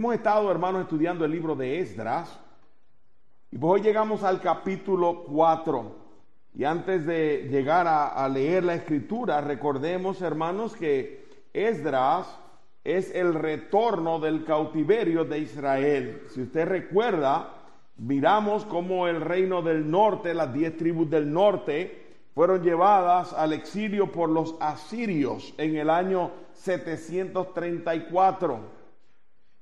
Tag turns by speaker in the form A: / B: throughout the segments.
A: Hemos estado, hermanos, estudiando el libro de Esdras. Y pues hoy llegamos al capítulo 4. Y antes de llegar a, a, leer la escritura, recordemos, hermanos, que Esdras es el retorno del cautiverio de Israel. Si usted recuerda, miramos cómo el reino del norte, las diez tribus del norte, fueron llevadas al exilio por los asirios en el año 734.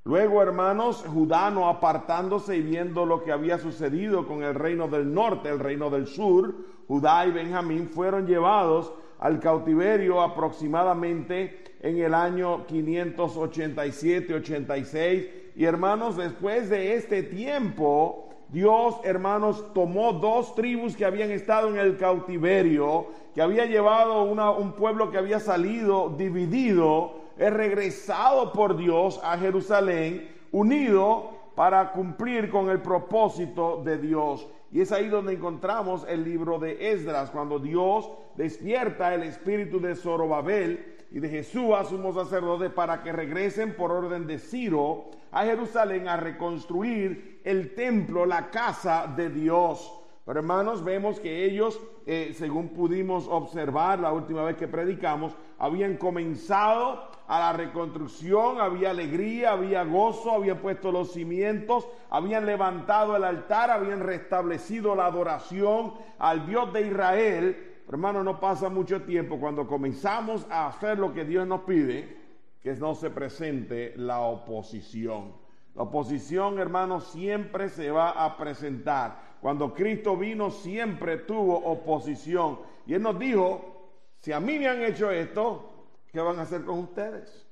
A: Luego, hermanos, Judá no apartándose y viendo lo que había sucedido con el reino del norte, el reino del sur, Judá y Benjamín fueron llevados al cautiverio aproximadamente en el año 587-86. Y hermanos, después de este tiempo, Dios, hermanos, tomó dos tribus que habían estado en el cautiverio, que había llevado un pueblo que había salido dividido es regresado por Dios a Jerusalén, unido para cumplir con el propósito de Dios. Y es ahí donde encontramos el libro de Esdras, cuando Dios despierta el espíritu de Zorobabel y de Jesús a sumo sacerdote para que regresen por orden de Ciro a Jerusalén a reconstruir el templo, la casa de Dios. Pero hermanos, vemos que ellos, eh, según pudimos observar la última vez que predicamos, habían comenzado a la reconstrucción, había alegría, había gozo, habían puesto los cimientos, habían levantado el altar, habían restablecido la adoración al Dios de Israel. hermano, no pasa mucho tiempo cuando comenzamos a hacer lo que Dios nos pide, que no se presente la oposición. La oposición, hermano, siempre se va a presentar. Cuando Cristo vino siempre tuvo oposición. Y Él nos dijo, si a mí me han hecho esto, ¿qué van a hacer con ustedes?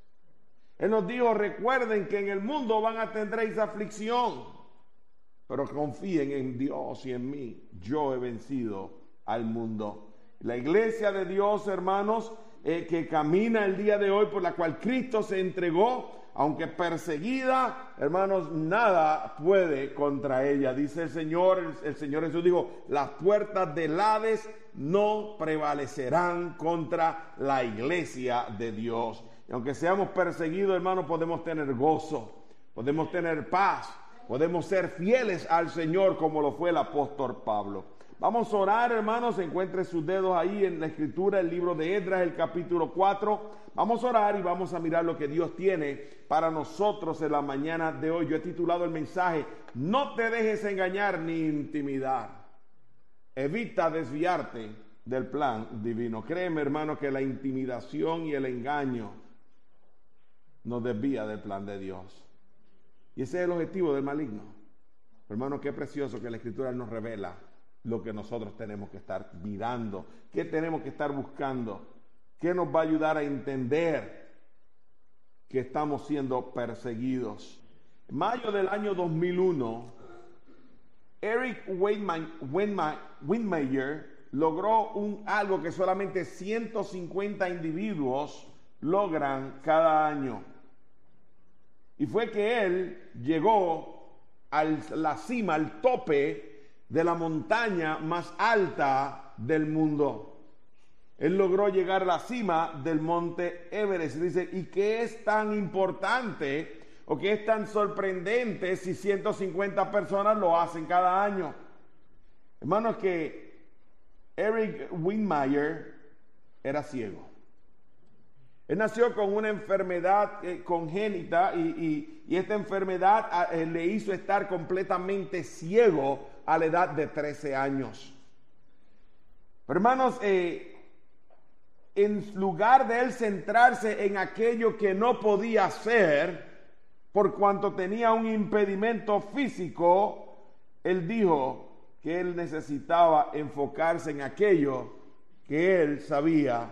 A: Él nos dijo, recuerden que en el mundo van a tendréis aflicción, pero confíen en Dios y en mí. Yo he vencido al mundo. La iglesia de Dios, hermanos, eh, que camina el día de hoy por la cual Cristo se entregó, aunque perseguida, hermanos, nada puede contra ella. Dice el Señor, el, Señor Jesús dijo, las puertas del Hades no prevalecerán contra la iglesia de Dios. Y aunque seamos perseguidos, hermanos, podemos tener gozo, podemos tener paz, podemos ser fieles al Señor como lo fue el apóstol Pablo. Vamos a orar, hermanos. Encuentre sus dedos ahí en la escritura, el libro de Edras, el capítulo 4. Vamos a orar y vamos a mirar lo que Dios tiene para nosotros en la mañana de hoy. Yo he titulado el mensaje, no te dejes engañar ni intimidar. Evita desviarte del plan divino. Créeme, hermano, que la intimidación y el engaño nos desvía del plan de Dios. Y ese es el objetivo del maligno. Hermano, qué precioso que la escritura nos revela lo que nosotros tenemos que estar mirando, qué tenemos que estar buscando, qué nos va a ayudar a entender que estamos siendo perseguidos. Mayo del año 2001, Eric Windmeyer logró un, algo que solamente 150 individuos logran cada año. Y fue que él llegó a la cima, al tope de la montaña más alta del mundo. Él logró llegar a la cima del monte Everest. Dice, ¿y qué es tan importante o qué es tan sorprendente si 150 personas lo hacen cada año? Hermanos, que Eric Windmeyer era ciego. Él nació con una enfermedad eh, congénita y, esta enfermedad eh, le hizo estar completamente ciego a la edad de 13 años. hermanos, eh, en lugar de él centrarse en aquello que no podía hacer, por cuanto tenía un impedimento físico, él dijo que él necesitaba enfocarse en aquello que él sabía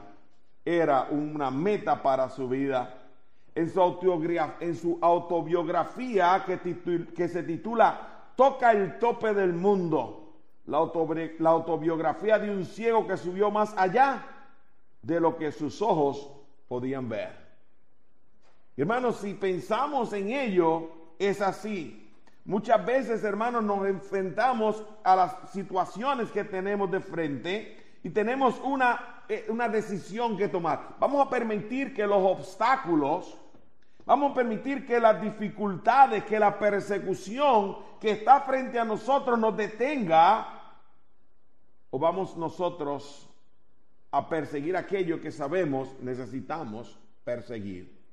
A: era una meta para su vida. En su, autobiografía, que se titula toca el tope del mundo. La, autobiografía de un ciego que subió más allá de lo que sus ojos podían ver. Hermanos, si pensamos en ello, es así. Muchas veces, hermanos, nos enfrentamos a las situaciones que tenemos de frente y tenemos una, eh, una decisión que tomar. Vamos a permitir que los obstáculos Vamos a permitir que las dificultades, que la persecución que está frente a nosotros nos detenga. O vamos nosotros a perseguir aquello que sabemos necesitamos perseguir.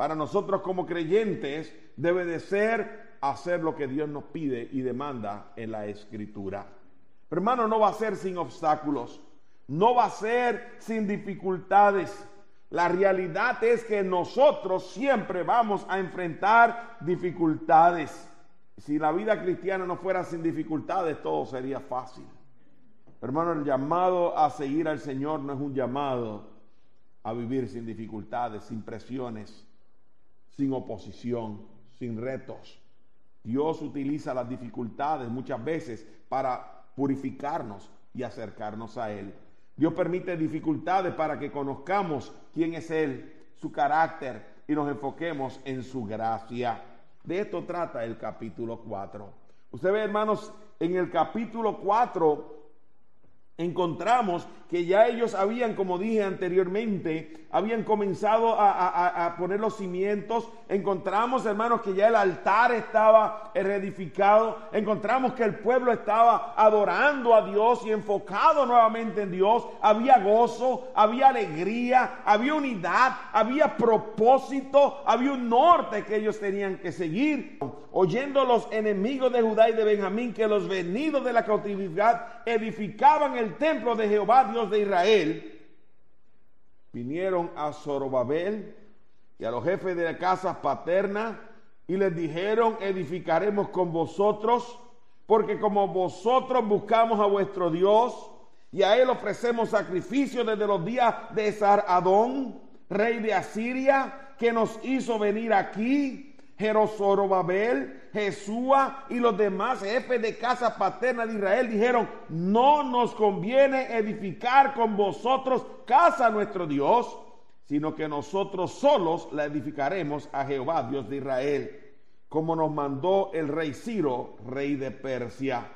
A: Para nosotros como creyentes debe de ser hacer lo que Dios nos pide y demanda en la escritura. Pero hermano, no va a ser sin obstáculos, no va a ser sin dificultades. La realidad es que nosotros siempre vamos a enfrentar dificultades. Si la vida cristiana no fuera sin dificultades, todo sería fácil. Hermano, el llamado a seguir al Señor no es un llamado a vivir sin dificultades, sin presiones, sin oposición, sin retos. Dios utiliza las dificultades muchas veces para purificarnos y acercarnos a Él. Dios permite dificultades para que conozcamos quién es Él, su carácter y nos enfoquemos en su gracia. De esto trata el capítulo 4. Usted ve, hermanos, en el capítulo 4 encontramos que ya ellos habían, como dije anteriormente, habían comenzado a, poner los cimientos. Encontramos, hermanos, que ya el altar estaba reedificado. Encontramos que el pueblo estaba adorando a Dios y enfocado nuevamente en Dios. Había gozo, había alegría, había unidad, había propósito, había un norte que ellos tenían que seguir. Oyendo los enemigos de Judá y de Benjamín que los venidos de la cautividad edificaban el templo de Jehová, Dios de Israel, vinieron a Zorobabel y a los jefes de la casa paterna y les dijeron, edificaremos con vosotros, porque como vosotros buscamos a vuestro Dios y a él ofrecemos sacrificio desde los días de Sar-Adón, rey de Asiria, que nos hizo venir aquí Jerosorobabel, Jesúa y los demás jefes de casa paterna de Israel dijeron, no nos conviene edificar con vosotros casa a nuestro Dios, sino que nosotros solos la edificaremos a Jehová, Dios de Israel, como nos mandó el rey Ciro, rey de Persia.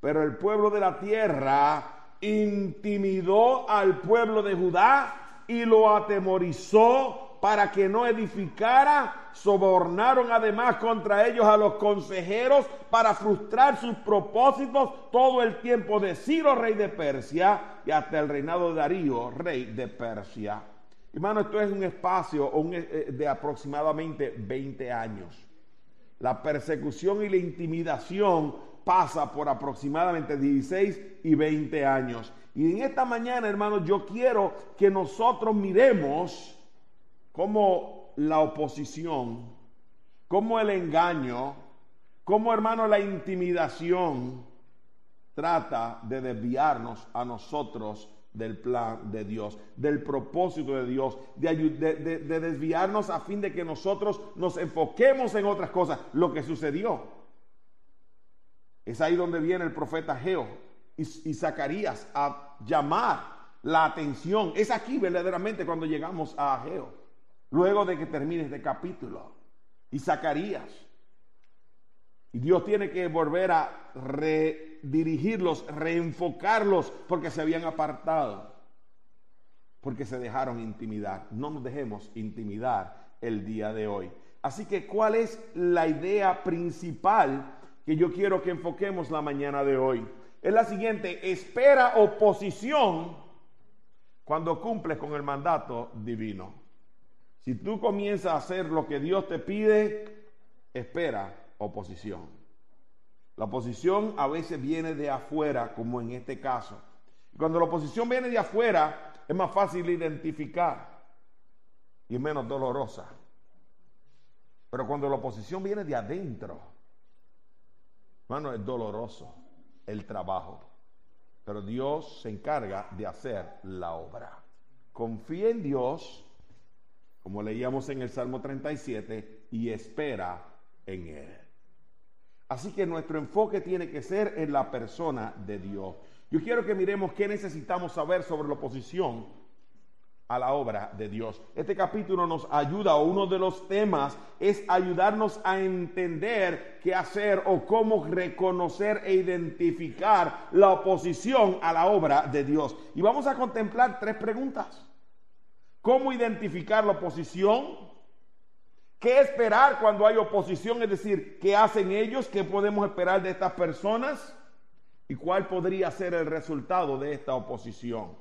A: Pero el pueblo de la tierra intimidó al pueblo de Judá y lo atemorizó para que no edificara, sobornaron además contra ellos a los consejeros para frustrar sus propósitos todo el tiempo de Ciro, rey de Persia, y hasta el reinado de Darío, rey de Persia. Hermano, esto es un espacio eh, de aproximadamente 20 años. La persecución y la intimidación pasa por aproximadamente 16 y 20 años. Y en esta mañana, hermanos, yo quiero que nosotros miremos como la oposición, como el engaño, como hermano la intimidación trata de desviarnos a nosotros del plan de Dios, del propósito de Dios, de, desviarnos a fin de que nosotros nos enfoquemos en otras cosas, lo que sucedió. Es ahí donde viene el profeta Geo y, y Zacarías a llamar la atención. Es aquí verdaderamente cuando llegamos a Geo luego de que termine este capítulo. Y Zacarías. Y Dios tiene que volver a redirigirlos, reenfocarlos, porque se habían apartado, porque se dejaron intimidar. No nos dejemos intimidar el día de hoy. Así que, ¿cuál es la idea principal que yo quiero que enfoquemos la mañana de hoy? Es la siguiente, espera oposición cuando cumples con el mandato divino. Si tú comienzas a hacer lo que Dios te pide, espera oposición. La oposición a veces viene de afuera, como en este caso. Cuando la oposición viene de afuera, es más fácil identificar y es menos dolorosa. Pero cuando la oposición viene de adentro, hermano, es doloroso el trabajo. Pero Dios se encarga de hacer la obra. Confía en Dios como leíamos en el Salmo 37, y espera en Él. Así que nuestro enfoque tiene que ser en la persona de Dios. Yo quiero que miremos qué necesitamos saber sobre la oposición a la obra de Dios. Este capítulo nos ayuda, o uno de los temas es ayudarnos a entender qué hacer o cómo reconocer e identificar la oposición a la obra de Dios. Y vamos a contemplar tres preguntas cómo identificar la oposición, ¿Qué esperar cuando hay oposición? Es decir, ¿qué hacen ellos? ¿Qué podemos esperar de estas personas? ¿Y cuál podría ser el resultado de esta oposición?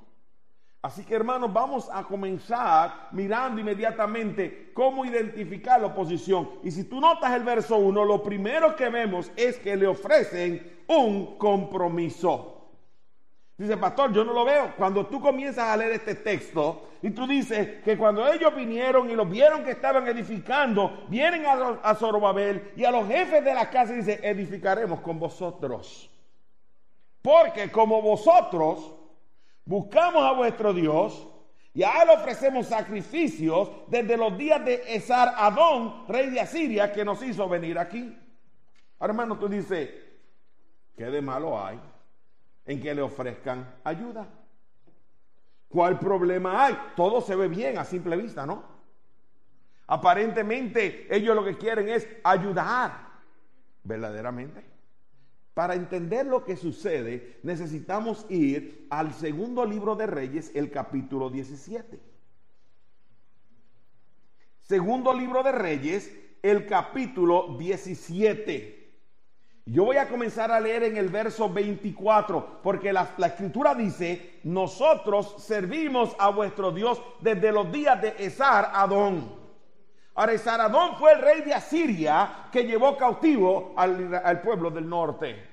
A: Así que hermanos, vamos a comenzar mirando inmediatamente cómo identificar la oposición. Y si tú notas el verso 1, lo primero que vemos es que le ofrecen un compromiso. Dice, pastor, yo no lo veo. Cuando tú comienzas a leer este texto y tú dices que cuando ellos vinieron y los vieron que estaban edificando, vienen a, a Zorobabel y a los jefes de la casa y dice, edificaremos con vosotros. Porque como vosotros buscamos a vuestro Dios y a él ofrecemos sacrificios desde los días de Esar Adón, rey de Asiria, que nos hizo venir aquí. Ahora, hermano, tú dices, ¿qué de malo hay? En que le ofrezcan ayuda. ¿Cuál problema hay? Todo se ve bien a simple vista, ¿no? Aparentemente ellos lo que quieren es ayudar, verdaderamente. Para entender lo que sucede, necesitamos ir al segundo libro de Reyes, el capítulo 17. Segundo libro de Reyes, el capítulo 17. Yo voy a comenzar a leer en el verso 24, porque la, escritura dice, nosotros servimos a vuestro Dios desde los días de Esar Adón. Ahora, Esar Adón fue el rey de Asiria que llevó cautivo al, al pueblo del norte.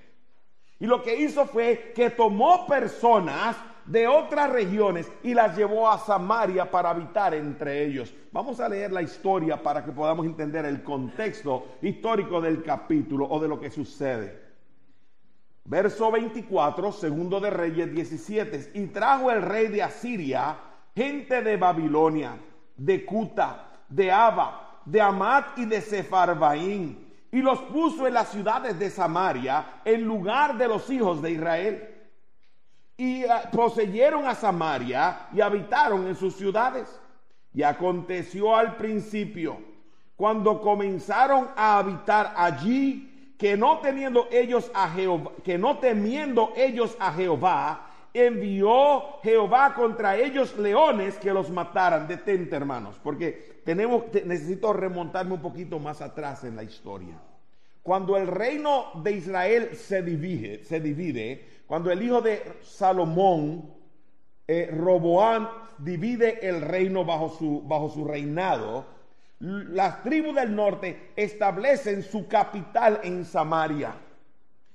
A: Y lo que hizo fue que tomó personas de otras regiones y las llevó a Samaria para habitar entre ellos. Vamos a leer la historia para que podamos entender el contexto histórico del capítulo o de lo que sucede. Verso 24, segundo de Reyes 17. Y trajo el rey de Asiria gente de Babilonia, de Cuta, de Aba, de Amat y de Sefarbaín, y los puso en las ciudades de Samaria en lugar de los hijos de Israel y ah, poseyeron a Samaria y habitaron en sus ciudades. Y aconteció al principio, cuando comenzaron a habitar allí, que no teniendo ellos a Jehová, que no temiendo ellos a Jehová, envió Jehová contra ellos leones que los mataran. Detente, hermanos, porque tenemos, necesito remontarme un poquito más atrás en la historia. Cuando el reino de Israel se divide, se divide cuando el hijo de Salomón, eh, Roboán, divide el reino bajo su, bajo su reinado, las tribus del norte establecen su capital en Samaria.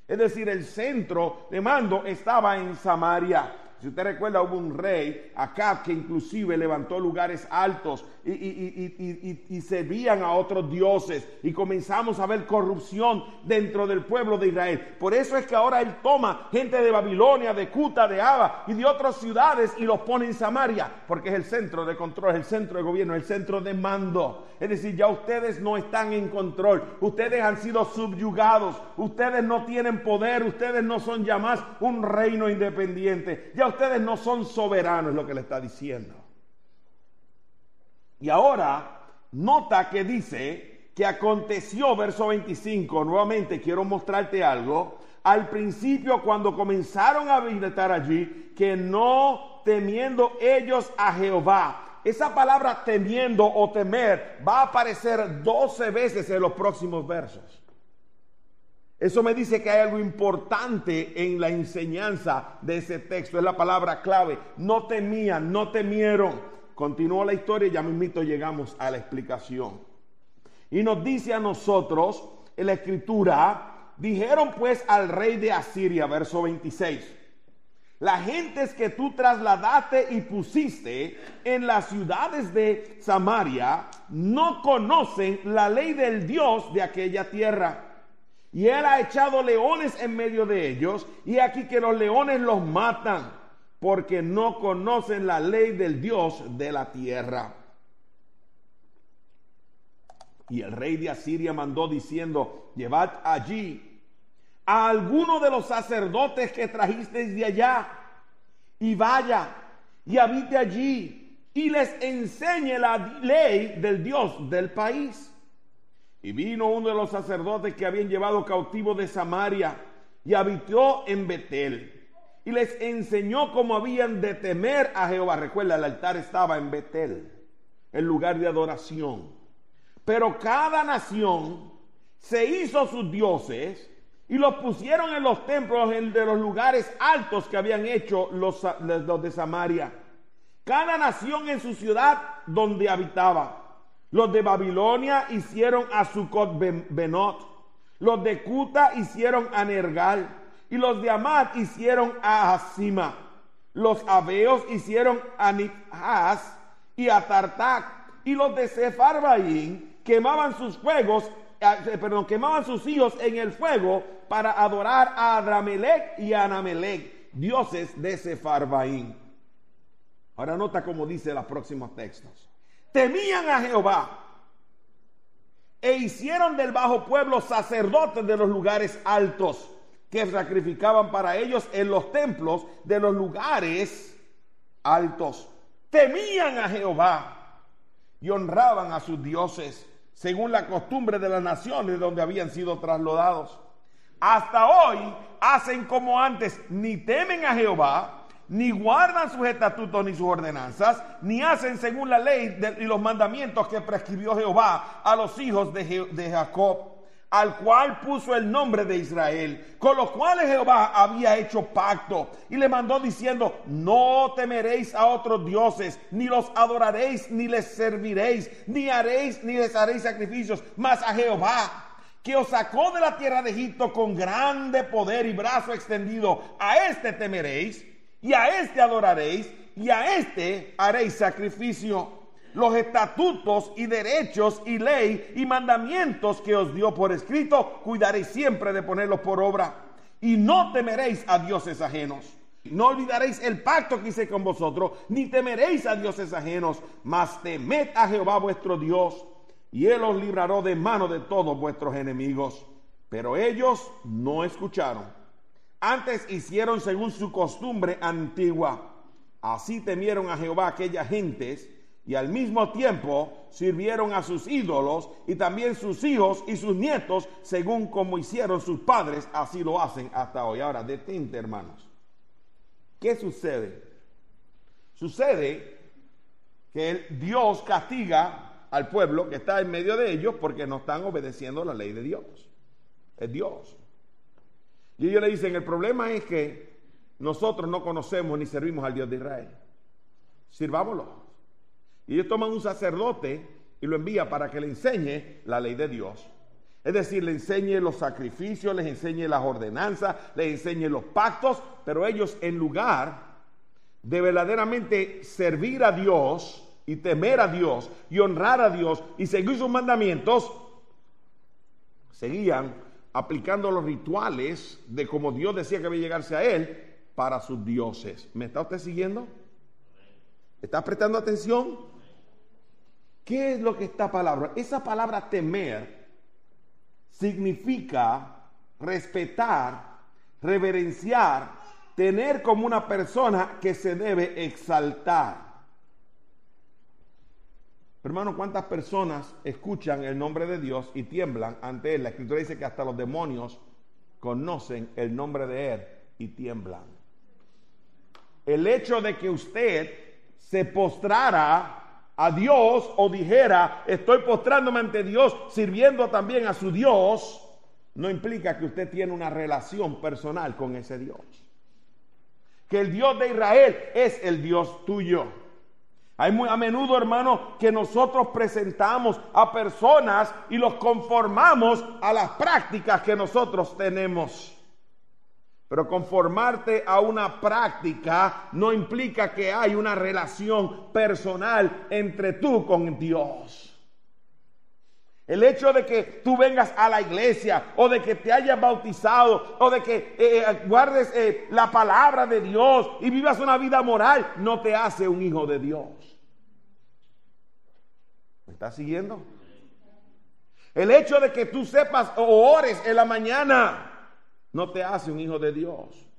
A: Es decir, el centro de mando estaba en Samaria. Si usted recuerda, hubo un rey, acá, que inclusive levantó lugares altos y, y, servían a otros dioses. Y comenzamos a ver corrupción dentro del pueblo de Israel. Por eso es que ahora él toma gente de Babilonia, de Cuta, de Aba y de otras ciudades y los pone en Samaria. Porque es el centro de control, es el centro de gobierno, el centro de mando. Es decir, ya ustedes no están en control. Ustedes han sido subyugados. Ustedes no tienen poder. Ustedes no son ya más un reino independiente. Ya ustedes no son soberanos, es lo que le está diciendo. Y ahora, nota que dice que aconteció, verso 25, nuevamente quiero mostrarte algo, al principio cuando comenzaron a habitar allí, que no temiendo ellos a Jehová. Esa palabra temiendo o temer va a aparecer 12 veces en los próximos versos. Eso me dice que hay algo importante en la enseñanza de ese texto. Es la palabra clave. No temían, no temieron. Continúa la historia y ya mismito llegamos a la explicación. Y nos dice a nosotros en la escritura, dijeron pues al rey de Asiria, verso 26, las gentes que tú trasladaste y pusiste en las ciudades de Samaria no conocen la ley del Dios de aquella tierra y él ha echado leones en medio de ellos, y aquí que los leones los matan, porque no conocen la ley del Dios de la tierra. Y el rey de Asiria mandó diciendo, llevad allí a alguno de los sacerdotes que trajisteis de allá, y vaya y habite allí, y les enseñe la ley del Dios del país. Y vino uno de los sacerdotes que habían llevado cautivo de Samaria y habitó en Betel. Y les enseñó cómo habían de temer a Jehová. Recuerda, el altar estaba en Betel, el lugar de adoración. Pero cada nación se hizo sus dioses y los pusieron en los templos de los lugares altos que habían hecho los, de Samaria. Cada nación en su ciudad donde habitaba. Los de Babilonia hicieron a Sucot Benot. Los de Cuta hicieron a Nergal. Y los de Amad hicieron a Asima. Los Abeos hicieron a Nihaz y a Tartac. Y los de Sefarbaín quemaban sus fuegos, eh, perdón, quemaban sus hijos en el fuego para adorar a Adramelech y a Anamelech, dioses de Sefarbaín. Ahora nota cómo dice los próximos textos. Temían a Jehová e hicieron del bajo pueblo sacerdotes de los lugares altos que sacrificaban para ellos en los templos de los lugares altos. Temían a Jehová y honraban a sus dioses según la costumbre de las naciones donde habían sido trasladados. Hasta hoy hacen como antes, ni temen a Jehová, ni guardan sus estatutos ni sus ordenanzas, ni hacen según la ley y los mandamientos que prescribió Jehová a los hijos de, de Jacob al cual puso el nombre de Israel, con los cuales Jehová había hecho pacto y le mandó diciendo, no temeréis a otros dioses, ni los adoraréis, ni les serviréis, ni haréis, ni les haréis sacrificios, mas a Jehová que os sacó de la tierra de Egipto con grande poder y brazo extendido, a este temeréis, y a este adoraréis, y a este haréis sacrificio los estatutos y derechos y ley y mandamientos que os dio por escrito, cuidaréis siempre de ponerlos por obra. Y no temeréis a dioses ajenos. No olvidaréis el pacto que hice con vosotros, ni temeréis a dioses ajenos, mas temed a Jehová vuestro Dios, y él os librará de mano de todos vuestros enemigos. Pero ellos no escucharon. Antes hicieron según su costumbre antigua. Así temieron a Jehová aquellas gentes y al mismo tiempo sirvieron a sus ídolos y también sus hijos y sus nietos, según como hicieron sus padres, así lo hacen hasta hoy. Ahora, detente, hermanos. ¿Qué sucede? Sucede que Dios castiga al pueblo que está en medio de ellos porque no están obedeciendo la ley de Dios. Es Dios. Y ellos le dicen, el problema es que nosotros no conocemos ni servimos al Dios de Israel. Sirvámoslo. Y ellos toman un sacerdote y lo envía para que le enseñe la ley de Dios. Es decir, le enseñe los sacrificios, les enseñe las ordenanzas, les enseñe los pactos, pero ellos en lugar de verdaderamente servir a Dios y temer a Dios y honrar a Dios y seguir sus mandamientos, seguían aplicando los rituales de como Dios decía que había llegarse a él para sus dioses. ¿Me está usted siguiendo? ¿Está prestando atención? ¿Qué es lo que esta palabra? Esa palabra temer significa respetar, reverenciar, tener como una persona que se debe exaltar. Hermano, ¿cuántas personas escuchan el nombre de Dios y tiemblan ante Él? La Escritura dice que hasta los demonios conocen el nombre de Él y tiemblan. El hecho de que usted se postrara a Dios o dijera, estoy postrándome ante Dios, sirviendo también a su Dios, no implica que usted tiene una relación personal con ese Dios. Que el Dios de Israel es el Dios tuyo. Hay muy a menudo, hermano, que nosotros presentamos a personas y los conformamos a las prácticas que nosotros tenemos. Pero conformarte a una práctica no implica que hay una relación personal entre tú con Dios. El hecho de que tú vengas a la iglesia o de que te hayas bautizado o de que eh, eh, guardes eh, la palabra de Dios y vivas una vida moral no te hace un hijo de Dios. ¿Me estás siguiendo? El hecho de que tú sepas o ores en la mañana no te hace un hijo de Dios.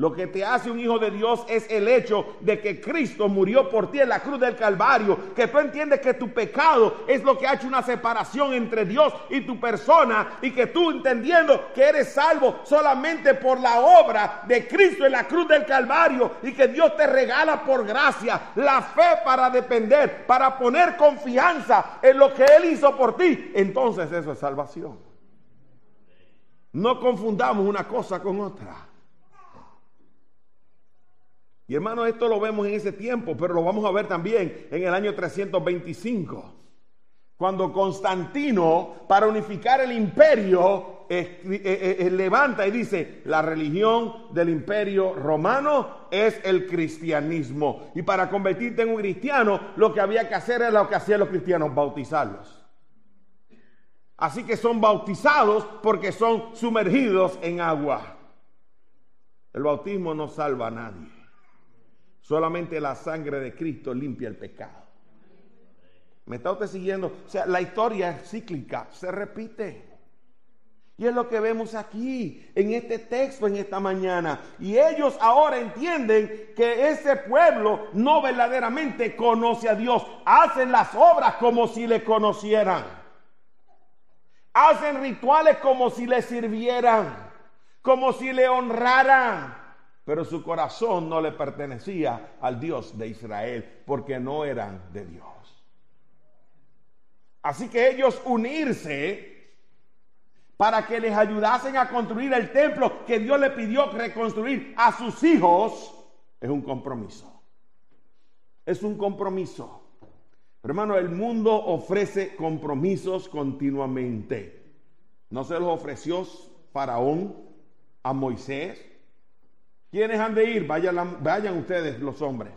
A: Lo que te hace un hijo de Dios es el hecho de que Cristo murió por ti en la cruz del Calvario, que tú entiendes que tu pecado es lo que ha hecho una separación entre Dios y tu persona y que tú entendiendo que eres salvo solamente por la obra de Cristo en la cruz del Calvario y que Dios te regala por gracia la fe para depender, para poner confianza en lo que Él hizo por ti, entonces eso es salvación. No confundamos una cosa con otra. Y hermano, esto lo vemos en ese tiempo, pero lo vamos a ver también en el año 325, cuando Constantino, para unificar el imperio, eh, eh, eh, levanta y dice, la religión del imperio romano es el cristianismo. Y para convertirte en un cristiano, lo que había que hacer era lo que hacían los cristianos, bautizarlos. Así que son bautizados porque son sumergidos en agua. El bautismo no salva a nadie. Solamente la sangre de Cristo limpia el pecado. ¿Me está usted siguiendo? O sea, la historia es cíclica, se repite. Y es lo que vemos aquí, en este texto, en esta mañana. Y ellos ahora entienden que ese pueblo no verdaderamente conoce a Dios. Hacen las obras como si le conocieran. Hacen rituales como si le sirvieran, como si le honraran pero su corazón no le pertenecía al Dios de Israel porque no eran de Dios. Así que ellos unirse para que les ayudasen a construir el templo que Dios le pidió reconstruir a sus hijos es un compromiso. Es un compromiso. Hermano, el mundo ofrece compromisos continuamente. No se los ofreció Faraón a Moisés, ¿Quiénes han de ir? Vayan, vayan ustedes los hombres.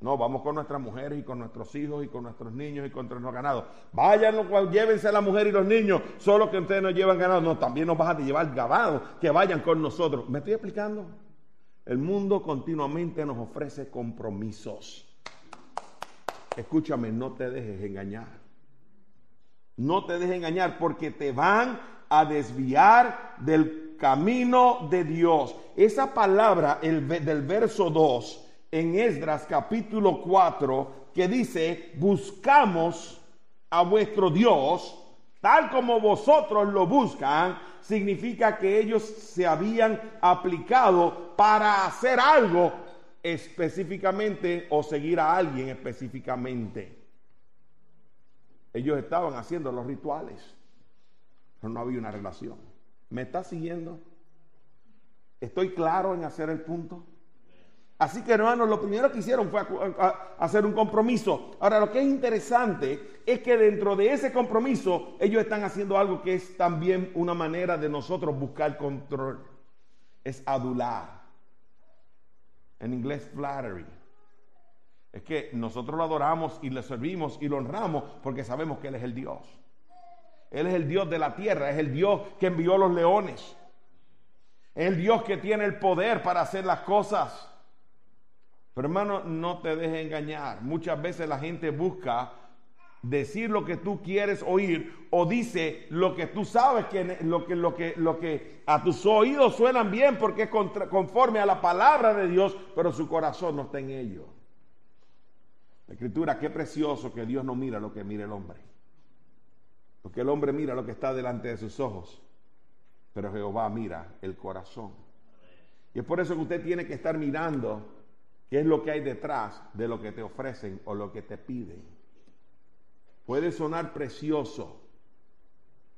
A: No, vamos con nuestras mujeres y con nuestros hijos y con nuestros niños y con nuestros ganados. Vayan, llévense a la mujer y los niños, solo que ustedes no llevan ganado. No, también nos vas a llevar ganado, que vayan con nosotros. ¿Me estoy explicando? El mundo continuamente nos ofrece compromisos. Escúchame, no te dejes engañar. No te dejes engañar porque te van a desviar del camino de Dios. Esa palabra el, del verso 2 en Esdras capítulo 4 que dice, buscamos a vuestro Dios tal como vosotros lo buscan, significa que ellos se habían aplicado para hacer algo específicamente o seguir a alguien específicamente. Ellos estaban haciendo los rituales, pero no había una relación. ¿Me está siguiendo? ¿Estoy claro en hacer el punto? Así que hermanos, lo primero que hicieron fue hacer un compromiso. Ahora, lo que es interesante es que dentro de ese compromiso ellos están haciendo algo que es también una manera de nosotros buscar control. Es adular. En inglés, flattery. Es que nosotros lo adoramos y le servimos y lo honramos porque sabemos que Él es el Dios. Él es el Dios de la tierra, es el Dios que envió los leones. Es el Dios que tiene el poder para hacer las cosas. Pero hermano, no te dejes engañar. Muchas veces la gente busca decir lo que tú quieres oír o dice lo que tú sabes que lo que lo que lo que a tus oídos suenan bien porque es conforme a la palabra de Dios, pero su corazón no está en ello. La escritura, qué precioso que Dios no mira lo que mira el hombre. Porque el hombre mira lo que está delante de sus ojos, pero Jehová mira el corazón. Y es por eso que usted tiene que estar mirando qué es lo que hay detrás de lo que te ofrecen o lo que te piden. Puede sonar precioso,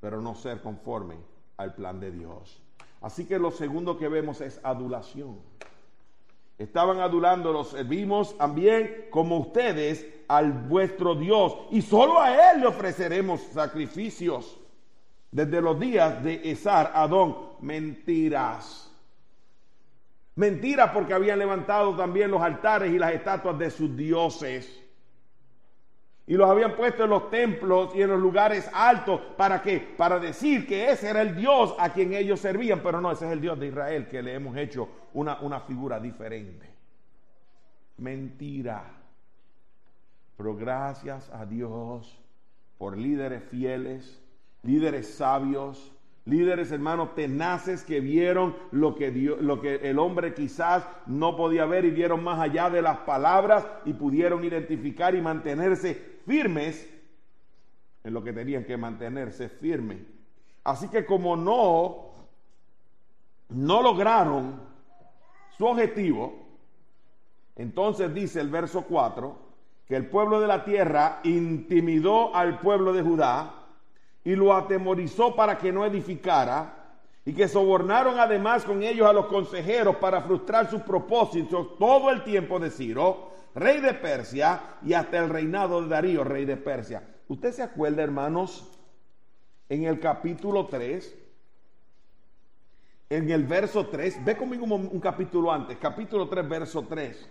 A: pero no ser conforme al plan de Dios. Así que lo segundo que vemos es adulación. Estaban adulando, los servimos también como ustedes al vuestro Dios. Y solo a Él le ofreceremos sacrificios. Desde los días de Esar, Adón, mentiras. Mentiras porque habían levantado también los altares y las estatuas de sus dioses. Y los habían puesto en los templos y en los lugares altos. ¿Para qué? Para decir que ese era el Dios a quien ellos servían. Pero no, ese es el Dios de Israel que le hemos hecho una, una figura diferente. Mentira. Pero gracias a Dios por líderes fieles, líderes sabios, Líderes, hermanos, tenaces que vieron lo que, lo que el hombre quizás no podía ver y vieron más allá de las palabras y pudieron identificar y mantenerse firmes en lo que tenían que mantenerse firmes. Así que como no, no lograron su objetivo, entonces dice el verso 4, que el pueblo de la tierra intimidó al pueblo de Judá y lo atemorizó para que no edificara, y que sobornaron además con ellos a los consejeros para frustrar sus propósitos todo el tiempo de Ciro, rey de Persia, y hasta el reinado de Darío, rey de Persia. ¿Usted se acuerda, hermanos, en el capítulo 3, en el verso 3, ve conmigo un, capítulo antes, capítulo 3, verso 3,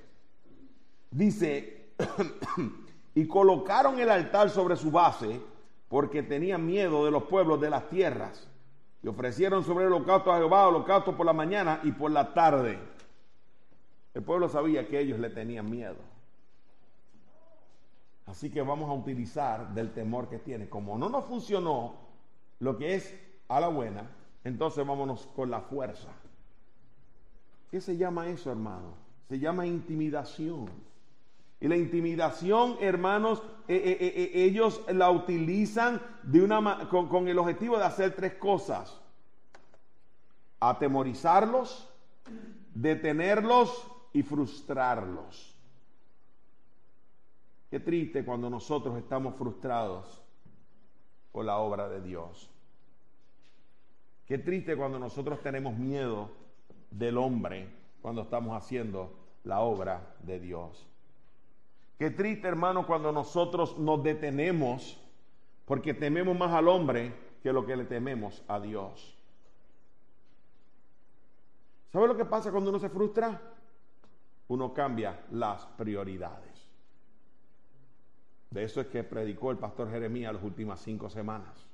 A: dice, y colocaron el altar sobre su base, porque tenían miedo de los pueblos de las tierras. Y ofrecieron sobre el holocausto a Jehová, holocausto por la mañana y por la tarde. El pueblo sabía que ellos le tenían miedo. Así que vamos a utilizar del temor que tiene. Como no nos funcionó lo que es a la buena, entonces vámonos con la fuerza. ¿Qué se llama eso, hermano? Se llama intimidación. Y la intimidación, hermanos, eh, eh, eh, ellos la utilizan con, con el objetivo de hacer tres cosas. Atemorizarlos, detenerlos y frustrarlos. Qué triste cuando nosotros estamos frustrados por la obra de Dios. Qué triste cuando nosotros tenemos miedo del hombre cuando estamos haciendo la obra de Dios. Qué triste, hermano, cuando nosotros nos detenemos porque tememos más al hombre que lo que le tememos a Dios. ¿Sabe lo que pasa cuando uno se frustra? Uno cambia las prioridades. De eso es que predicó el pastor Jeremías las últimas cinco semanas.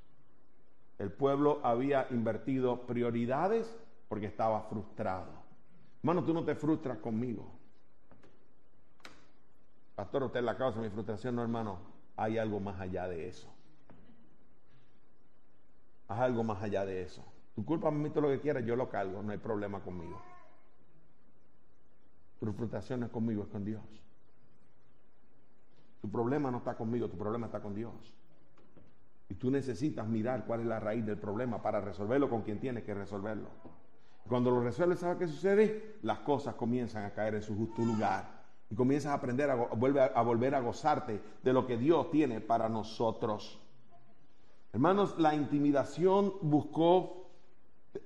A: El pueblo había invertido prioridades porque estaba frustrado. Hermano, tú no te frustras conmigo. Pastor, usted es la causa de mi frustración, no hermano. Hay algo más allá de eso. Haz algo más allá de eso. Tu culpa me lo que quieras, yo lo cargo, no hay problema conmigo. Tu frustración no es conmigo, es con Dios. Tu problema no está conmigo, tu problema está con Dios. Y tú necesitas mirar cuál es la raíz del problema para resolverlo con quien tienes que resolverlo. Cuando lo resuelves, ¿sabes qué sucede? Las cosas comienzan a caer en su justo lugar y comienzas a aprender a, a, volver a gozarte de lo que Dios tiene para nosotros. Hermanos, la intimidación buscó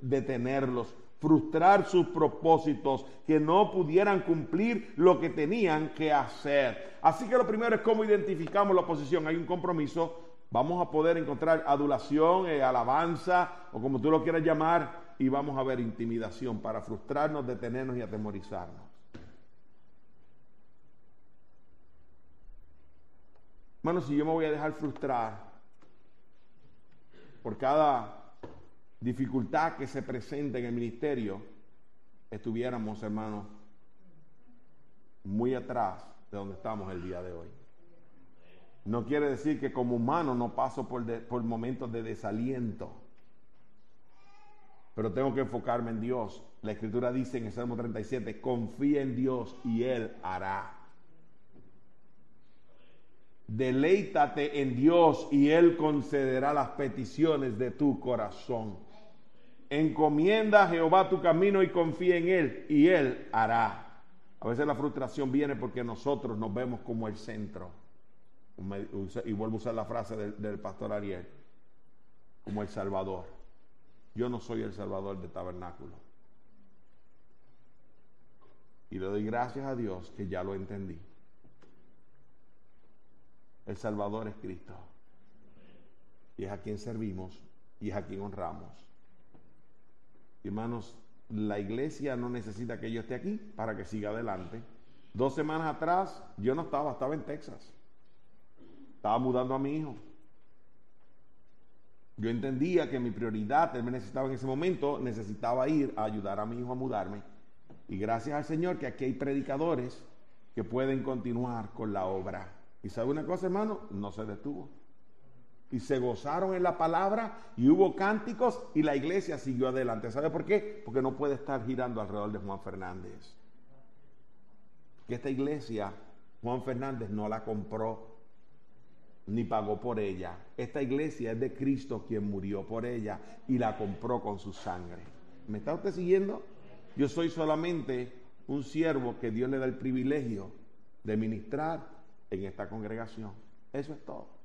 A: detenerlos, frustrar sus propósitos, que no pudieran cumplir lo que tenían que hacer. Así que lo primero es cómo identificamos la oposición. Hay un compromiso, vamos a poder encontrar adulación, eh, alabanza, o como tú lo quieras llamar, y vamos a ver intimidación para frustrarnos, detenernos y atemorizarnos. Hermano, si yo me voy a dejar frustrar por cada dificultad que se presenta en el ministerio, estuviéramos, hermano, muy atrás de donde estamos el día de hoy. No quiere decir que como humano no paso por, por momentos de desaliento, pero tengo que enfocarme en Dios. La escritura dice en el Salmo 37, confía en Dios y Él hará. Deleítate en Dios y Él concederá las peticiones de tu corazón. Encomienda a Jehová tu camino y confía en Él y Él hará. A veces la frustración viene porque nosotros nos vemos como el centro. Y vuelvo a usar la frase del, pastor Ariel, como el Salvador. Yo no soy el Salvador del tabernáculo. Y le doy gracias a Dios que ya lo entendí. El Salvador es Cristo. Y es a quien servimos y es a quien honramos. Hermanos, la iglesia no necesita que yo esté aquí para que siga adelante. Dos semanas atrás yo no estaba, estaba en Texas. Estaba mudando a mi hijo. Yo entendía que mi prioridad, él me necesitaba en ese momento, necesitaba ir a ayudar a mi hijo a mudarme. Y gracias al Señor que aquí hay predicadores que pueden continuar con la obra. ¿Y sabe una cosa, hermano? No se detuvo. Y se gozaron en la palabra y hubo cánticos y la iglesia siguió adelante. ¿Sabe por qué? Porque no puede estar girando alrededor de Juan Fernández. Que esta iglesia, Juan Fernández no la compró ni pagó por ella. Esta iglesia es de Cristo quien murió por ella y la compró con su sangre. ¿Me está usted siguiendo? Yo soy solamente un siervo que Dios le da el privilegio de ministrar en esta congregación. Eso es todo.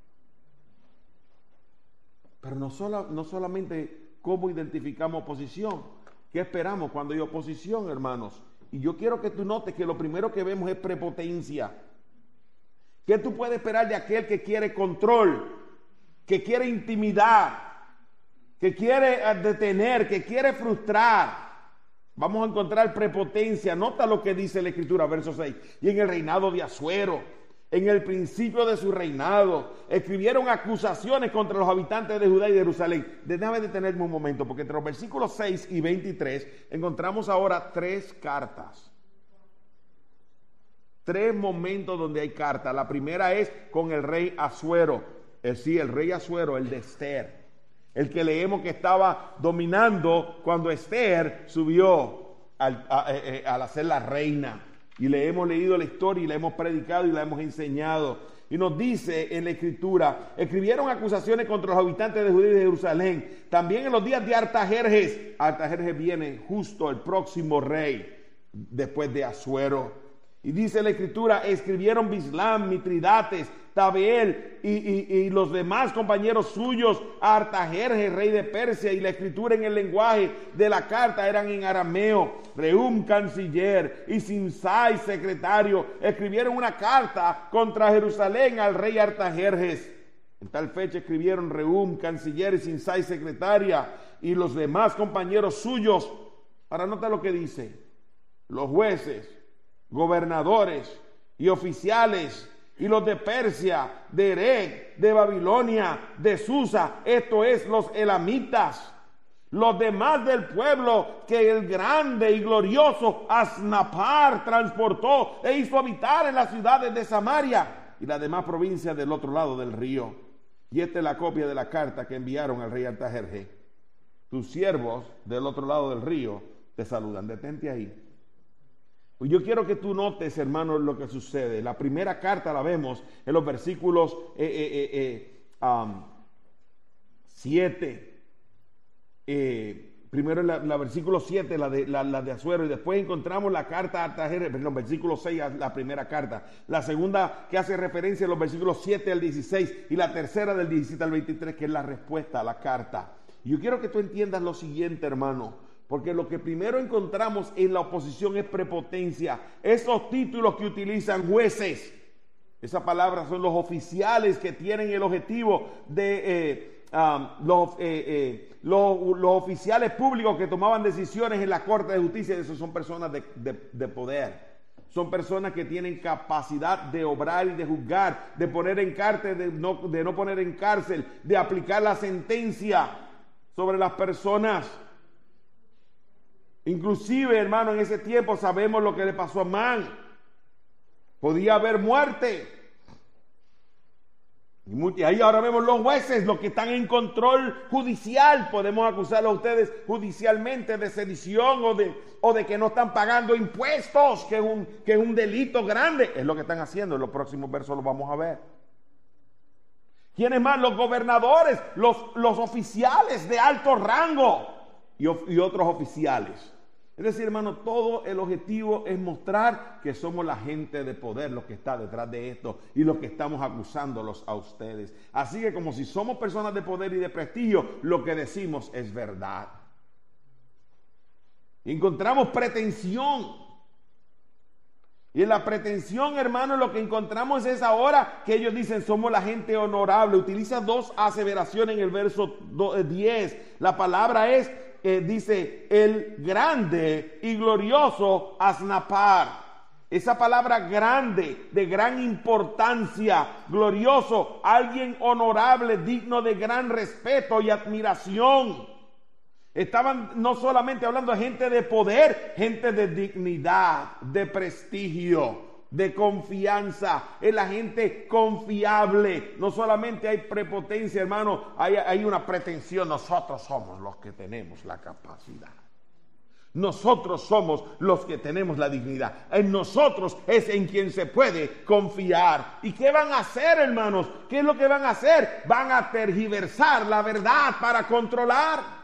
A: Pero no, no solamente cómo identificamos oposición, ¿qué esperamos cuando hay oposición, hermanos? Y yo quiero que tú notes que lo primero que vemos es prepotencia. ¿Qué tú puedes esperar de aquel que quiere control, que quiere intimidad, que quiere eh, detener, que quiere frustrar? Vamos a encontrar prepotencia. Nota lo que dice la Escritura, verso 6. Y en el reinado de Asuero, en el principio de su reinado, escribieron acusaciones contra los habitantes de Judá y Jerusalén. Déjame detenerme un momento, porque entre los versículos 6 y 23 encontramos ahora tres cartas. Tres momentos donde hay cartas. La primera es con el rey Asuero. Es sí, el rey Asuero, el de Esther. El que leemos que estaba dominando cuando Esther subió al, eh, eh, al hacer la reina. Y le hemos leído la historia y la hemos predicado y la hemos enseñado. Y nos dice en la escritura, escribieron acusaciones contra los habitantes de Judea y de Jerusalén. También en los días de Artajerjes, Artajerjes viene justo el próximo rey después de Asuero. Y dice la escritura, escribieron Bislam, Mitridates, Tabeel y, los demás compañeros suyos, Artajerje, rey de Persia, y la escritura en el lenguaje de la carta eran en arameo. Reum, canciller, y Sinsai, secretario, escribieron una carta contra Jerusalén al rey Artajerjes. En tal fecha escribieron Reum, canciller, y Sinsai, secretaria, y los demás compañeros suyos. Para notar lo que dice, los jueces gobernadores y oficiales y los de Persia, de Erech, de Babilonia, de Susa, esto es los elamitas, los demás del pueblo que el grande y glorioso Asnapar transportó e hizo habitar en las ciudades de Samaria y las demás provincias del otro lado del río. Y esta es la copia de la carta que enviaron al rey Artajerje. Tus siervos del otro lado del río te saludan. Detente ahí. Yo quiero que tú notes, hermano, lo que sucede. La primera carta la vemos en los versículos 7. Eh, eh, eh, primero en la, versículo 7, la de, la, de Azuero, y después encontramos la carta a en los versículos 6, la primera carta. La segunda que hace referencia en los versículos 7 al 16, y la tercera del 17 al 23, que es la respuesta a la carta. Yo quiero que tú entiendas lo siguiente, hermano. Porque lo que primero encontramos en la oposición es prepotencia. Esos títulos que utilizan jueces, esa palabra son los oficiales que tienen el objetivo de eh, eh, eh, los, oficiales públicos que tomaban decisiones en la Corte de Justicia. Esos son personas de, poder. Son personas que tienen capacidad de obrar y de juzgar, de poner en cárcel, de no, de no poner en cárcel, de aplicar la sentencia sobre las personas. Inclusive, hermano, en ese tiempo sabemos lo que le pasó a Man. Podía haber muerte. Y ahí ahora vemos los jueces, los que están en control judicial. Podemos acusarlos a ustedes judicialmente de sedición o de, o de que no están pagando impuestos, que es, un, que es un delito grande. Es lo que están haciendo. En los próximos versos lo vamos a ver. ¿Quiénes más? Los gobernadores, los, los oficiales de alto rango y, y otros oficiales. Es decir, hermano, todo el objetivo es mostrar que somos la gente de poder, los que está detrás de esto y los que estamos acusándolos a ustedes. Así que como si somos personas de poder y de prestigio, lo que decimos es verdad. Encontramos pretensión. Y en la pretensión, hermano, lo que encontramos es ahora que ellos dicen somos la gente honorable. Utiliza dos aseveraciones en el verso 10. La palabra es dice el grande y glorioso Asnapar. Esa palabra grande, de gran importancia, glorioso, alguien honorable, digno de gran respeto y admiración. Estaban no solamente hablando de gente de poder, gente de dignidad, de prestigio. De confianza, es la gente confiable. No solamente hay prepotencia, hermano, hay, hay una pretensión. Nosotros somos los que tenemos la capacidad. Nosotros somos los que tenemos la dignidad. En nosotros es en quien se puede confiar. ¿Y qué van a hacer, hermanos? ¿Qué es lo que van a hacer? Van a tergiversar la verdad para controlar.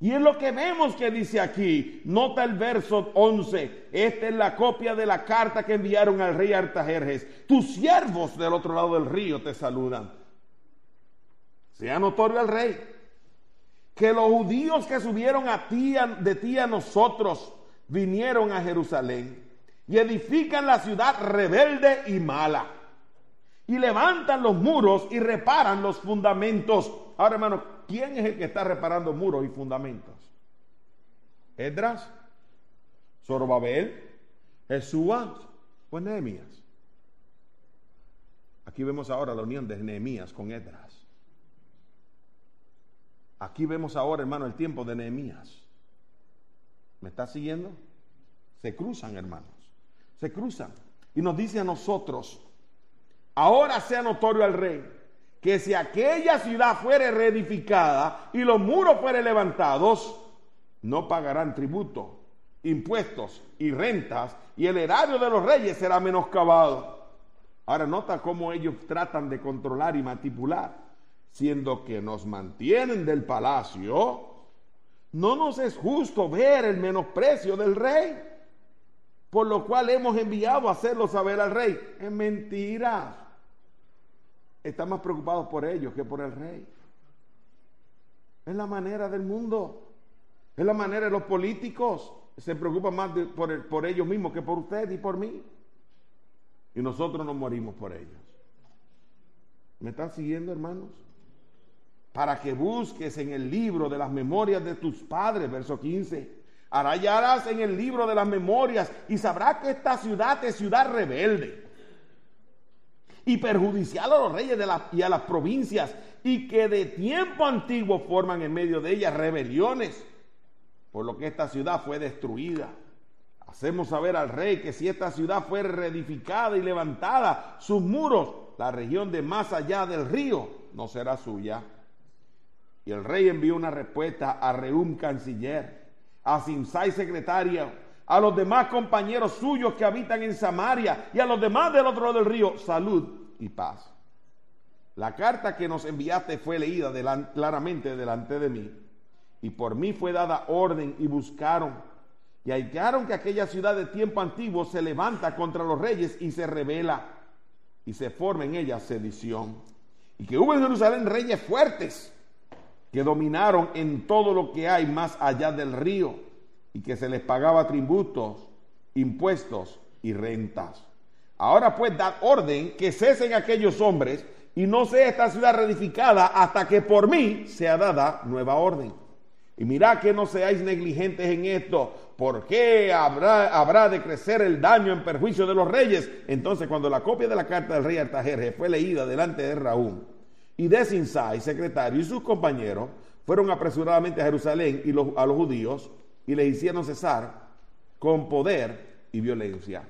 A: Y es lo que vemos que dice aquí. Nota el verso 11. Esta es la copia de la carta que enviaron al rey Artajerjes. Tus siervos del otro lado del río te saludan. Sea notorio al rey que los judíos que subieron a de ti a nosotros vinieron a Jerusalén y edifican la ciudad rebelde y mala. Y levantan los muros y reparan los fundamentos. Ahora, hermano, ¿quién es el que está reparando muros y fundamentos? Edras, Zorobabel, Jesúa, pues Nehemías. Aquí vemos ahora la unión de Nehemías con Edras. Aquí vemos ahora, hermano, el tiempo de Nehemías. ¿Me está siguiendo? Se cruzan, hermanos. Se cruzan. Y nos dice a nosotros, ahora sea notorio al rey, que si aquella ciudad fuere reedificada y los muros fueren levantados, no pagarán tributo, impuestos y rentas, y el erario de los reyes será menoscabado. Ahora nota cómo ellos tratan de controlar y manipular siendo que nos mantienen del palacio, no nos es justo ver el menosprecio del rey, por lo cual hemos enviado a hacerlo saber al rey. Es mentira. Están más preocupados por ellos que por el rey. Es la manera del mundo. Es la manera de los políticos. Se preocupan más por, por ellos mismos que por usted y por mí. Y nosotros nos morimos por ellos. ¿Me están siguiendo, hermanos? para que busques en el libro de las memorias de tus padres, verso 15. Arallarás en el libro de las memorias y sabrás que esta ciudad es ciudad rebelde y perjudicial a los reyes de y a las provincias y que de tiempo antiguo forman en medio de ellas rebeliones, por lo que esta ciudad fue destruida. Hacemos saber al rey que si esta ciudad fuera reedificada y levantada, sus muros, la región de más allá del río, no será suya y el rey envió una respuesta a Reum, canciller, a Simsai, secretario, a los demás compañeros suyos que habitan en Samaria y a los demás del otro lado del río, salud y paz. La carta que nos enviaste fue leída claramente delante de mí, y por mí fue dada orden y buscaron, y hallaron que aquella ciudad de tiempo antiguo se levanta contra los reyes y se revela, y se forma en ella sedición, y que hubo en Jerusalén reyes fuertes que dominaron en todo lo que hay más allá del río y que se les pagaba tributos, impuestos y rentas. Ahora pues dad orden que cesen aquellos hombres y no sea esta ciudad reedificada hasta que por mí sea dada nueva orden. Y mirad que no seáis negligentes en esto, porque habrá, habrá de crecer el daño en perjuicio de los reyes. Entonces, cuando la copia de la carta del rey Artajerjes fue leída delante de Raúl, y de Sinsai, secretario, y sus compañeros fueron apresuradamente a Jerusalén y a los judíos y les hicieron cesar con poder y violencia.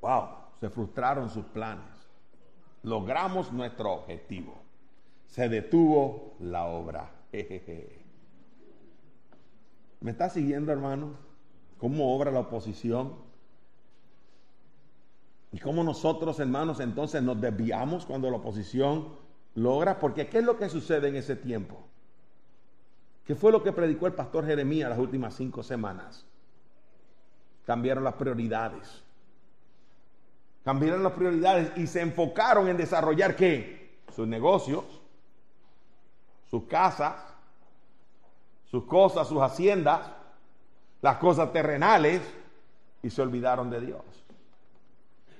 A: Wow, se frustraron sus planes. Logramos nuestro objetivo. Se detuvo la obra. ¿Me está siguiendo, hermano? ¿Cómo obra la oposición? Y cómo nosotros, hermanos, entonces nos desviamos cuando la oposición logra, porque ¿qué es lo que sucede en ese tiempo? ¿Qué fue lo que predicó el pastor Jeremías las últimas cinco semanas? Cambiaron las prioridades. Cambiaron las prioridades y se enfocaron en desarrollar qué? Sus negocios, sus casas, sus cosas, sus haciendas, las cosas terrenales y se olvidaron de Dios.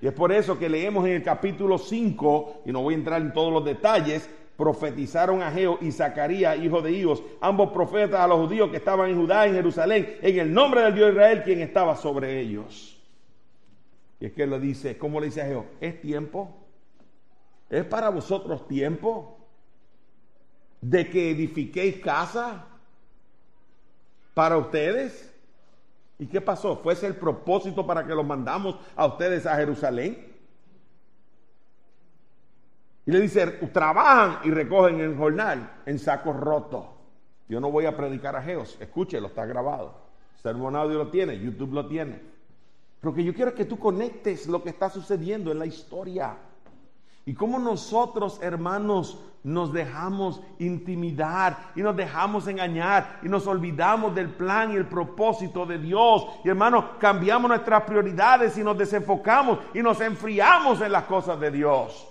A: Y es por eso que leemos en el capítulo 5, y no voy a entrar en todos los detalles, profetizaron a Geo y Zacarías, hijo de Hijos, ambos profetas a los judíos que estaban en Judá, en Jerusalén, en el nombre del Dios de Israel, quien estaba sobre ellos. Y es que le dice, ¿cómo le dice a Geo? Es tiempo. Es para vosotros tiempo de que edifiquéis casa para ustedes. ¿Y qué pasó? ¿Fue ese el propósito para que los mandamos a ustedes a Jerusalén? Y le dice, trabajan y recogen el jornal en sacos rotos. Yo no voy a predicar a Geos, escúchelo, está grabado. Sermon Audio lo tiene, YouTube lo tiene. Pero que yo quiero que tú conectes lo que está sucediendo en la historia. Y cómo nosotros, hermanos, nos dejamos intimidar y nos dejamos engañar y nos olvidamos del plan y el propósito de Dios. Y hermanos, cambiamos nuestras prioridades y nos desenfocamos y nos enfriamos en las cosas de Dios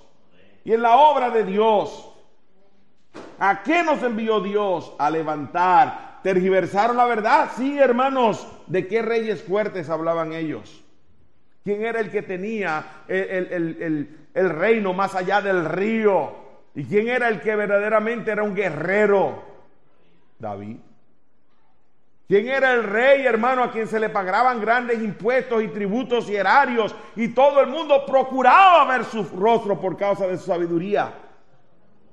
A: y en la obra de Dios. ¿A qué nos envió Dios? A levantar. ¿Tergiversaron la verdad? Sí, hermanos. ¿De qué reyes fuertes hablaban ellos? ¿Quién era el que tenía el, el reino más allá del río? ¿Y quién era el que verdaderamente era un guerrero? David. ¿Quién era el rey, hermano, a quien se le pagaban grandes impuestos y tributos y erarios? Y todo el mundo procuraba ver su rostro por causa de su sabiduría.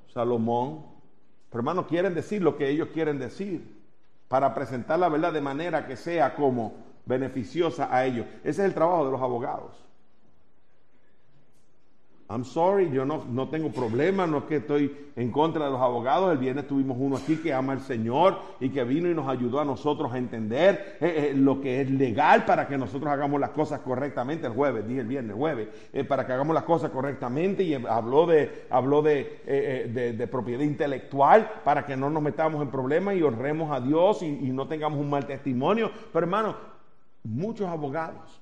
A: Salomón. Pero hermano, quieren decir lo que ellos quieren decir para presentar la verdad de manera que sea como beneficiosa a ellos. Ese es el trabajo de los abogados. I'm sorry, yo no, no, tengo problema, no es que estoy en contra de los abogados. El viernes tuvimos uno aquí que ama al Señor y que vino y nos ayudó a nosotros a entender eh, eh, lo que es legal para que nosotros hagamos las cosas correctamente. El jueves, dije el viernes, jueves, eh, para que hagamos las cosas correctamente y habló de, habló de, de, propiedad intelectual para que no nos metamos en problemas y honremos a Dios y, no tengamos un mal testimonio. Pero hermano, muchos abogados,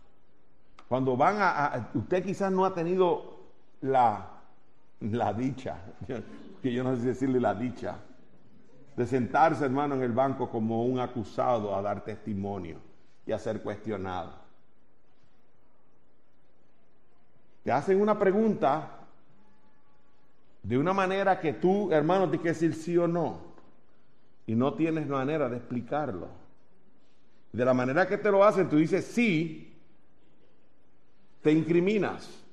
A: cuando van a usted quizás no ha tenido la, la dicha, que yo no sé decirle la dicha, de sentarse, hermano, en el banco como un acusado a dar testimonio y a ser cuestionado. Te hacen una pregunta de una manera que tú, hermano, tienes que decir sí o no. Y no tienes manera de explicarlo. De la manera que te lo hacen, tú dices sí, te incriminas.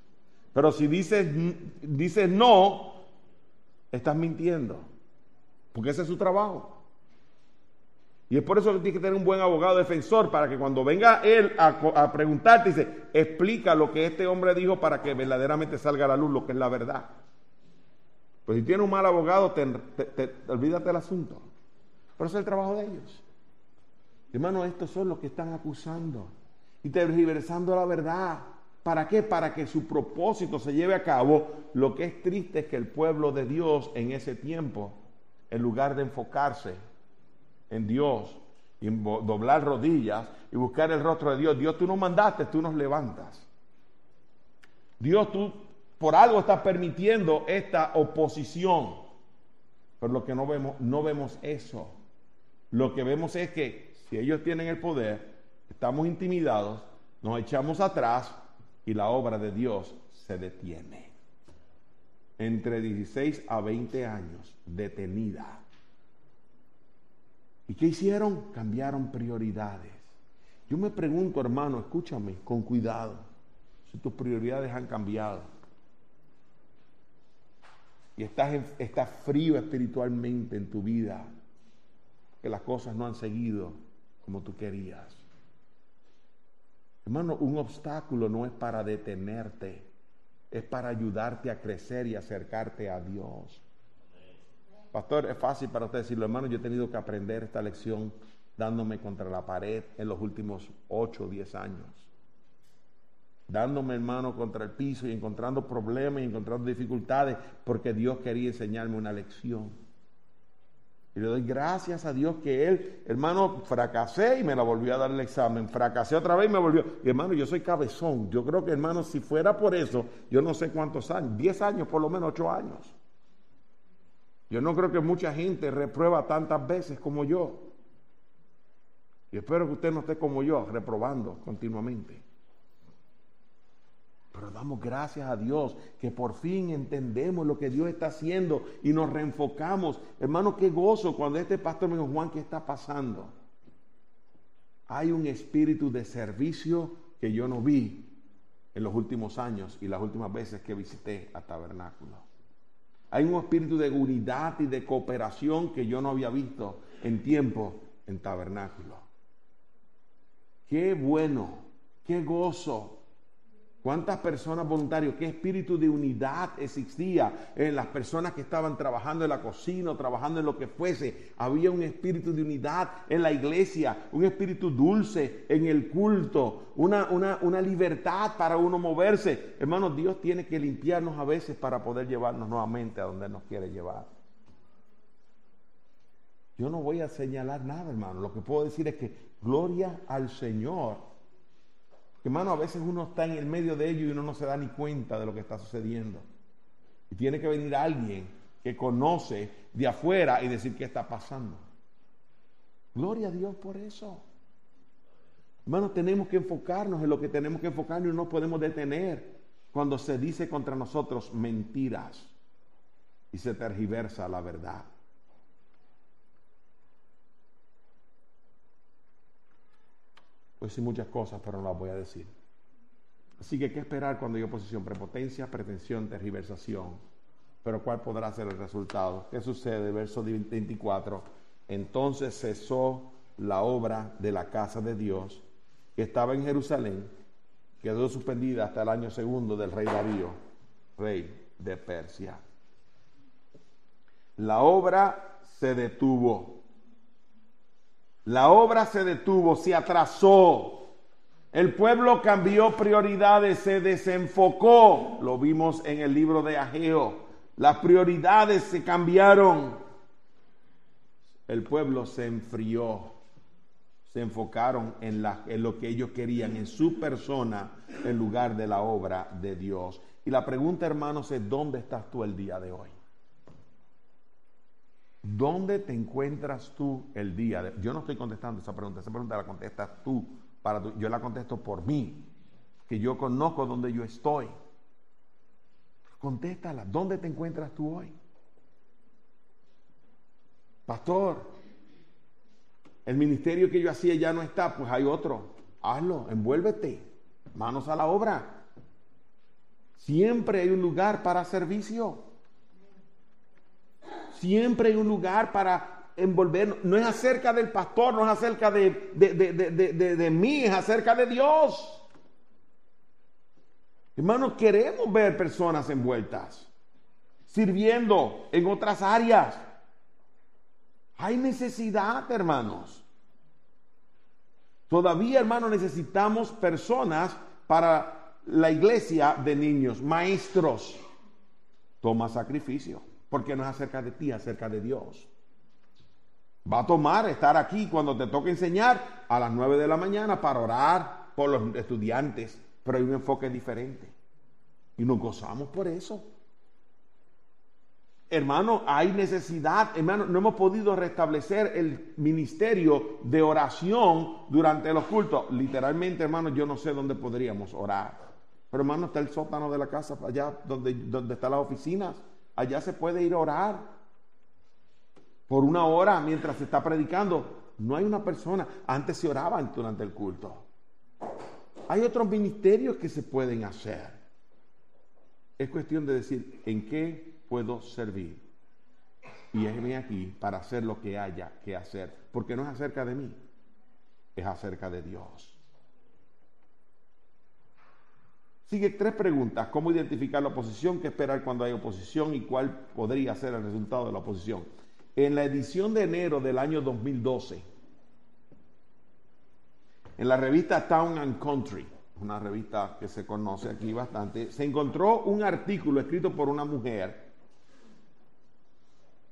A: Pero si dices, dices no, estás mintiendo. Porque ese es su trabajo. Y es por eso que tienes que tener un buen abogado defensor para que cuando venga él a, preguntarte, dice, explica lo que este hombre dijo para que verdaderamente salga a la luz lo que es la verdad. Pues si tienes un mal abogado, te, olvídate del asunto. Pero ese es el trabajo de ellos. Hermano, estos son los que están acusando y tergiversando la verdad. ¿Para qué? Para que su propósito se lleve a cabo. Lo que es triste es que el pueblo de Dios en ese tiempo, en lugar de enfocarse en Dios y doblar rodillas y buscar el rostro de Dios, Dios tú nos mandaste, tú nos levantas. Dios tú por algo estás permitiendo esta oposición. Pero lo que no vemos, no vemos eso. Lo que vemos es que si ellos tienen el poder, estamos intimidados, nos echamos atrás y la obra de Dios se detiene. Entre 16 a 20 años, detenida. ¿Y qué hicieron? Cambiaron prioridades. Yo me pregunto, hermano, escúchame con cuidado, si tus prioridades han cambiado y estás, estás frío espiritualmente en tu vida, que las cosas no han seguido como tú querías. Hermano, un obstáculo no es para detenerte, es para ayudarte a crecer y acercarte a Dios. Pastor, es fácil para usted decirlo, hermano, yo he tenido que aprender esta lección dándome contra la pared en los últimos 8 o 10 años. Dándome, hermano, contra el piso y encontrando problemas y encontrando dificultades porque Dios quería enseñarme una lección. Y le doy gracias a Dios que él, hermano, fracasé y me la volvió a dar el examen. Fracasé otra vez y me volvió. Y hermano, yo soy cabezón. Yo creo que, hermano, si fuera por eso, yo no sé cuántos años, 10 años, por lo menos 8 años. Yo no creo que mucha gente reprueba tantas veces como yo. Y espero que usted no esté como yo, reprobando continuamente. Pero damos gracias a Dios que por fin entendemos lo que Dios está haciendo y nos reenfocamos. Hermano, qué gozo cuando este pastor me dijo, Juan, ¿qué está pasando? Hay un espíritu de servicio que yo no vi en los últimos años y las últimas veces que visité a Tabernáculo. Hay un espíritu de unidad y de cooperación que yo no había visto en tiempo en Tabernáculo. Qué bueno, qué gozo. ¿Cuántas personas voluntarias, qué espíritu de unidad existía en las personas que estaban trabajando en la cocina o trabajando en lo que fuese? Había un espíritu de unidad en la iglesia, un espíritu dulce en el culto, una, una, una libertad para uno moverse. Hermanos, Dios tiene que limpiarnos a veces para poder llevarnos nuevamente a donde nos quiere llevar. Yo no voy a señalar nada, hermano. Lo que puedo decir es que gloria al Señor Hermano, a veces uno está en el medio de ello y uno no se da ni cuenta de lo que está sucediendo. Y tiene que venir alguien que conoce de afuera y decir qué está pasando. Gloria a Dios por eso. Hermano, tenemos que enfocarnos en lo que tenemos que enfocarnos y no podemos detener cuando se dice contra nosotros mentiras y se tergiversa la verdad. Voy decir muchas cosas, pero no las voy a decir. Así que, ¿qué esperar cuando hay oposición? Prepotencia, pretensión, tergiversación. Pero ¿cuál podrá ser el resultado? ¿Qué sucede? Verso 24. Entonces cesó la obra de la casa de Dios que estaba en Jerusalén, quedó suspendida hasta el año segundo del rey Darío, rey de Persia. La obra se detuvo. La obra se detuvo, se atrasó. El pueblo cambió prioridades, se desenfocó. Lo vimos en el libro de Ageo. Las prioridades se cambiaron. El pueblo se enfrió. Se enfocaron en, en lo que ellos querían, en su persona, en lugar de la obra de Dios. Y la pregunta, hermanos, es, ¿dónde estás tú el día de hoy? ¿Dónde te encuentras tú el día? Yo no estoy contestando esa pregunta, esa pregunta la contestas tú, para yo la contesto por mí, que yo conozco dónde yo estoy. Contéstala, ¿dónde te encuentras tú hoy? Pastor, el ministerio que yo hacía ya no está, pues hay otro. Hazlo, envuélvete, manos a la obra. Siempre hay un lugar para servicio. Siempre hay un lugar para envolver. No es acerca del pastor, no es acerca de, de, mí, es acerca de Dios. Hermanos, queremos ver personas envueltas, sirviendo en otras áreas. Hay necesidad, hermanos. Todavía, hermanos, necesitamos personas para la iglesia de niños, maestros. Toma sacrificio porque no es acerca de ti, acerca de Dios. Va a tomar estar aquí cuando te toque enseñar a las 9 de la mañana para orar por los estudiantes, pero hay un enfoque diferente. Y nos gozamos por eso. Hermano, hay necesidad, hermano, no hemos podido restablecer el ministerio de oración durante los cultos. Literalmente, hermano, yo no sé dónde podríamos orar. Pero hermano, está el sótano de la casa allá donde, donde están las oficinas. Allá se puede ir a orar por una hora mientras se está predicando. No hay una persona. Antes se oraban durante el culto. Hay otros ministerios que se pueden hacer. Es cuestión de decir, ¿en qué puedo servir? Y déjeme aquí para hacer lo que haya que hacer. Porque no es acerca de mí, es acerca de Dios. Sigue tres preguntas. ¿Cómo identificar la oposición? ¿Qué esperar cuando hay oposición? ¿Y cuál podría ser el resultado de la oposición? En la edición de enero del año 2012, en la revista Town and Country, una revista que se conoce aquí bastante, se encontró un artículo escrito por una mujer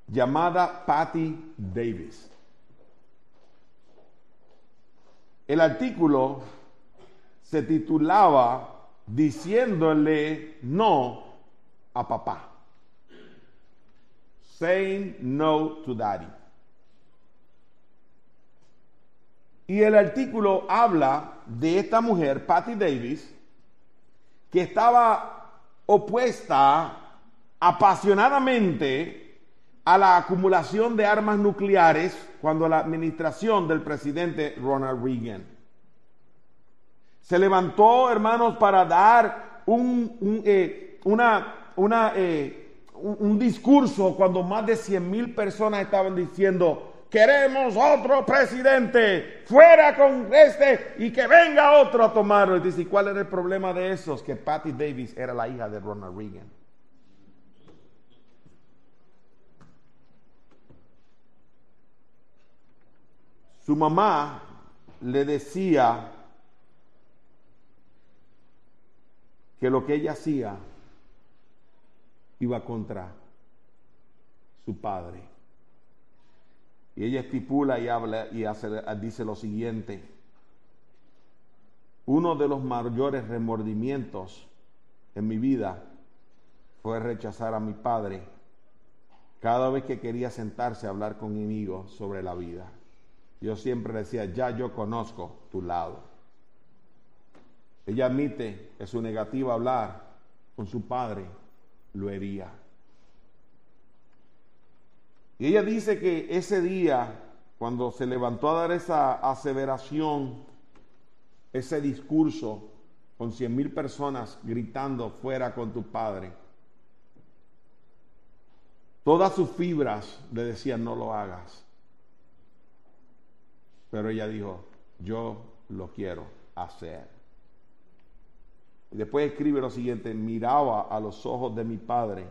A: llamada Patty Davis. El artículo se titulaba diciéndole no a papá. Saying no to daddy. Y el artículo habla de esta mujer, Patty Davis, que estaba opuesta apasionadamente a la acumulación de armas nucleares cuando la administración del presidente Ronald Reagan. Se levantó, hermanos, para dar un, eh, una, una, eh, un, discurso cuando más de 100 mil personas estaban diciendo queremos otro presidente, fuera con este y que venga otro a tomarlo. Y dice, ¿cuál era el problema de esos? Que Patty Davis era la hija de Ronald Reagan. Su mamá le decía que lo que ella hacía iba contra su padre. Y ella estipula y habla y dice lo siguiente. Uno de los mayores remordimientos en mi vida fue rechazar a mi padre cada vez que quería sentarse a hablar conmigo sobre la vida. Yo siempre decía, ya yo conozco tu lado. Ella admite que su negativa a hablar con su padre lo hería. Y ella dice que ese día, cuando se levantó a dar esa aseveración, ese discurso con cien mil personas gritando fuera con tu padre, todas sus fibras le decían no lo hagas. Pero ella dijo, yo lo quiero hacer. Y después escribe lo siguiente, miraba a los ojos de mi padre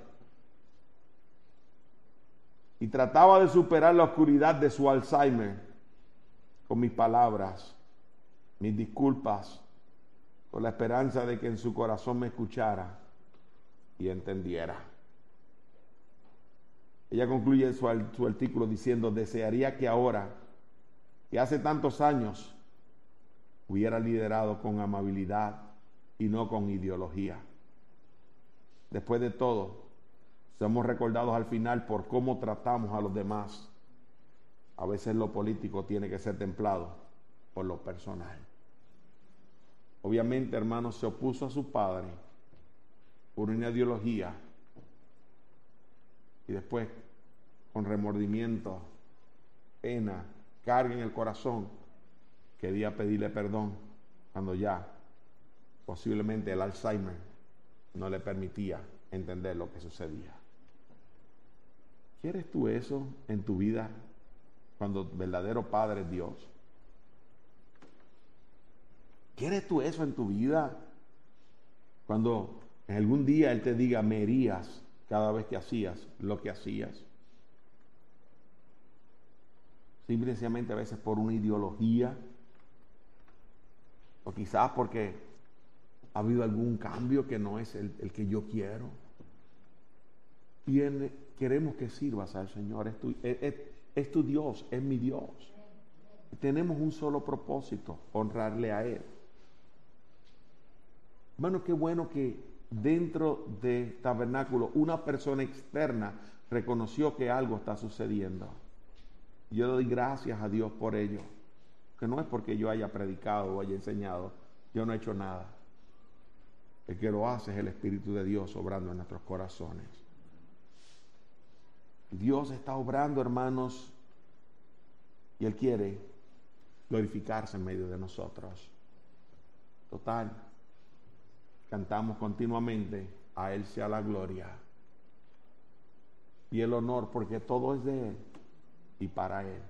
A: y trataba de superar la oscuridad de su Alzheimer con mis palabras, mis disculpas, con la esperanza de que en su corazón me escuchara y entendiera. Ella concluye su, su artículo diciendo, desearía que ahora, que hace tantos años, hubiera liderado con amabilidad y no con ideología. Después de todo, somos recordados al final por cómo tratamos a los demás. A veces lo político tiene que ser templado por lo personal. Obviamente, hermano, se opuso a su padre por una ideología y después, con remordimiento, pena, carga en el corazón, quería pedirle perdón cuando ya posiblemente el Alzheimer no le permitía entender lo que sucedía. ¿Quieres tú eso en tu vida cuando el verdadero Padre es Dios? ¿Quieres tú eso en tu vida cuando en algún día Él te diga, me herías cada vez que hacías lo que hacías? Simplemente a veces por una ideología o quizás porque ha habido algún cambio que no es el, que yo quiero. Tiene, queremos que sirvas al Señor. Es tu, Dios, es mi Dios. Tenemos un solo propósito, honrarle a Él. Hermano, qué bueno que dentro de tabernáculo una persona externa reconoció que algo está sucediendo. Yo doy gracias a Dios por ello. Que no es porque yo haya predicado o haya enseñado. Yo no he hecho nada. El que lo hace es el Espíritu de Dios obrando en nuestros corazones. Dios está obrando, hermanos, y Él quiere glorificarse en medio de nosotros. Total, cantamos continuamente, a Él sea la gloria y el honor, porque todo es de Él y para Él.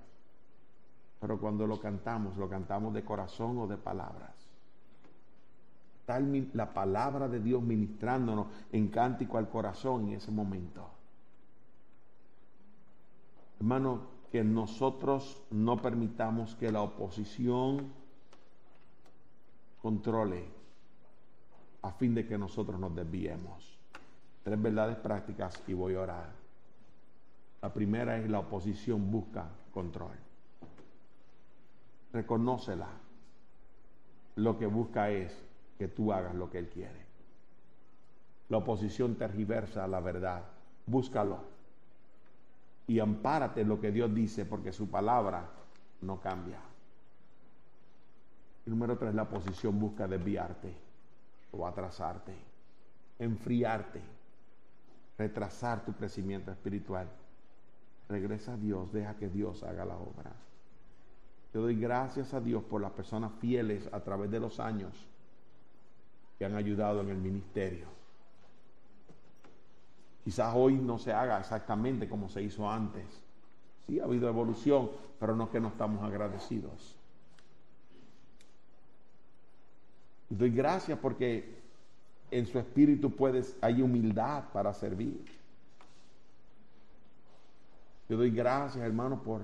A: Pero cuando lo cantamos, lo cantamos de corazón o de palabras. La palabra de Dios ministrándonos en cántico al corazón en ese momento. Hermano, que nosotros no permitamos que la oposición controle a fin de que nosotros nos desviemos. Tres verdades prácticas y voy a orar. La primera es la oposición busca control. Reconócela. Lo que busca es que tú hagas lo que Él quiere. La oposición tergiversa la verdad. Búscalo y ampárate en lo que Dios dice porque su palabra no cambia. Número tres, la posición busca desviarte o atrasarte, enfriarte, retrasar tu crecimiento espiritual. Regresa a Dios, deja que Dios haga la obra. Yo doy gracias a Dios por las personas fieles a través de los años que han ayudado en el ministerio Quizás hoy no se haga exactamente como se hizo antes. Sí, ha habido evolución, pero no que no estamos agradecidos. Doy gracias porque en su espíritu puedes, hay humildad para servir. Yo doy gracias, hermano, por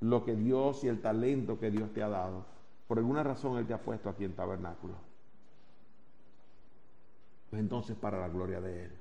A: lo que Dios y el talento que Dios te ha dado. Por alguna razón Él te ha puesto aquí en tabernáculo. Pues entonces para la gloria de Él.